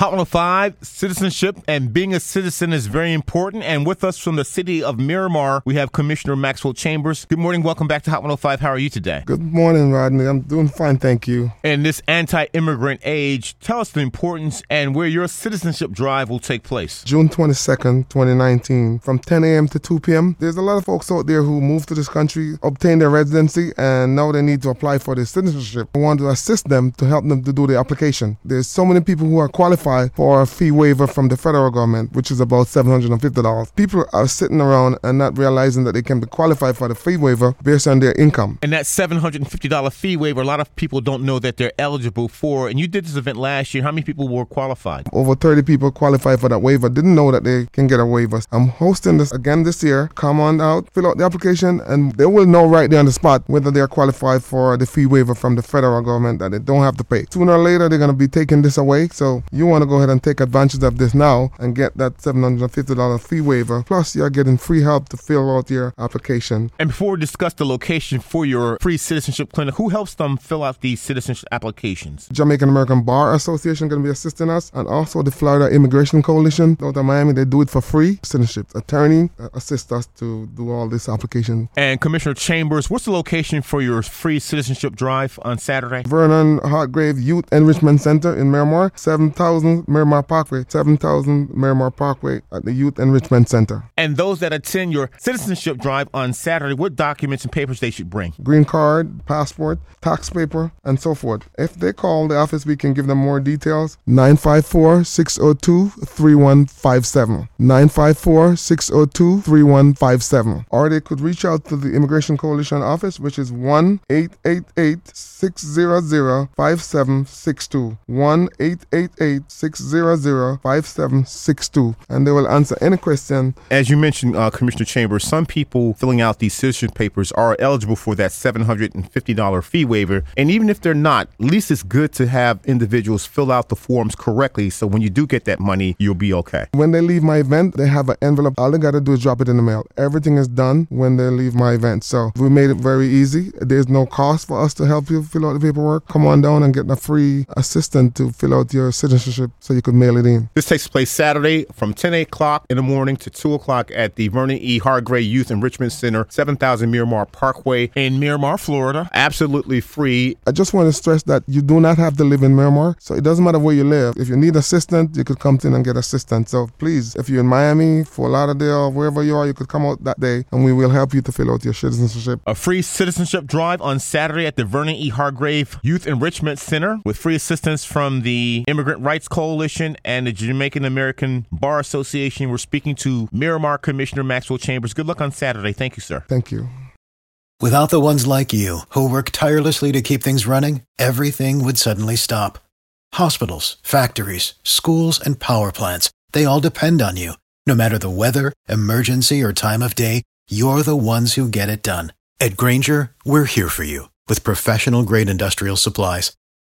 Hot 105, citizenship and being a citizen is very important. And with us from the city of Miramar, we have Commissioner Maxwell Chambers. Good morning. Welcome back to Hot 105. How are you today? Good morning, Rodney. I'm doing fine, thank you. In this anti immigrant age, tell us the importance and where your citizenship drive will take place. June 22nd, 2019, from 10 a.m. to 2 p.m. There's a lot of folks out there who moved to this country, obtained their residency, and now they need to apply for their citizenship. I want to assist them to help them to do the application. There's so many people who are qualified for a fee waiver from the federal government, which is about $750. People are sitting around and not realizing that they can be qualified for the fee waiver based on their income. And that $750 fee waiver, a lot of people don't know that they're eligible for. And you did this event last year. How many people were qualified? Over 30 people qualified for that waiver, didn't know that they can get a waiver. I'm hosting this again this year. Come on out, fill out the application, and they will know right there on the spot whether they're qualified for the fee waiver from the federal government that they don't have to pay. Sooner or later, they're going to be taking this away. So you want to go ahead and take advantage of this now and get that $750 fee waiver. Plus, you're getting free help to fill out your application. And before we discuss the location for your free citizenship clinic, who helps them fill out these citizenship applications? Jamaican American Bar Association going to be assisting us, and also the Florida Immigration Coalition out of Miami. They do it for free. Citizenship attorney uh, assist us to do all this application. And Commissioner Chambers, what's the location for your free citizenship drive on Saturday? Vernon Hargrave Youth Enrichment Center in Miramar, 7000 Miramar Parkway, 7000 Miramar Parkway at the Youth Enrichment Center. And those that attend your citizenship drive on Saturday, what documents and papers they should bring? Green card, passport, tax paper, and so forth. If they call the office, we can give them more details. 954 602 3157. 954 602 3157. Or they could reach out to the Immigration Coalition office, which is 1 888 600 5762. 1 888 600 5762. And they will answer any question. As you mentioned, uh, Commissioner Chambers, some people filling out these citizenship papers are eligible for that $750 fee waiver. And even if they're not, at least it's good to have individuals fill out the forms correctly so when you do get that money, you'll be okay. When they leave my event, they have an envelope. All they got to do is drop it in the mail. Everything is done when they leave my event. So we made it very easy. There's no cost for us to help you fill out the paperwork. Come on down and get a free assistant to fill out your citizenship so you could mail it in. This takes place Saturday from 10 o'clock in the morning to 2 o'clock at the Vernon E. Hargrave Youth Enrichment Center, 7000 Miramar Parkway in Miramar, Florida. Absolutely free. I just want to stress that you do not have to live in Miramar, so it doesn't matter where you live. If you need assistance, you could come in and get assistance. So please, if you're in Miami, Fort Lauderdale, wherever you are, you could come out that day and we will help you to fill out your citizenship. A free citizenship drive on Saturday at the Vernon E. Hargrave Youth Enrichment Center with free assistance from the Immigrant Rights Coalition and the Jamaican American Bar Association. We're speaking to Miramar Commissioner Maxwell Chambers. Good luck on Saturday. Thank you, sir. Thank you. Without the ones like you, who work tirelessly to keep things running, everything would suddenly stop. Hospitals, factories, schools, and power plants, they all depend on you. No matter the weather, emergency, or time of day, you're the ones who get it done. At Grainger, we're here for you with professional grade industrial supplies.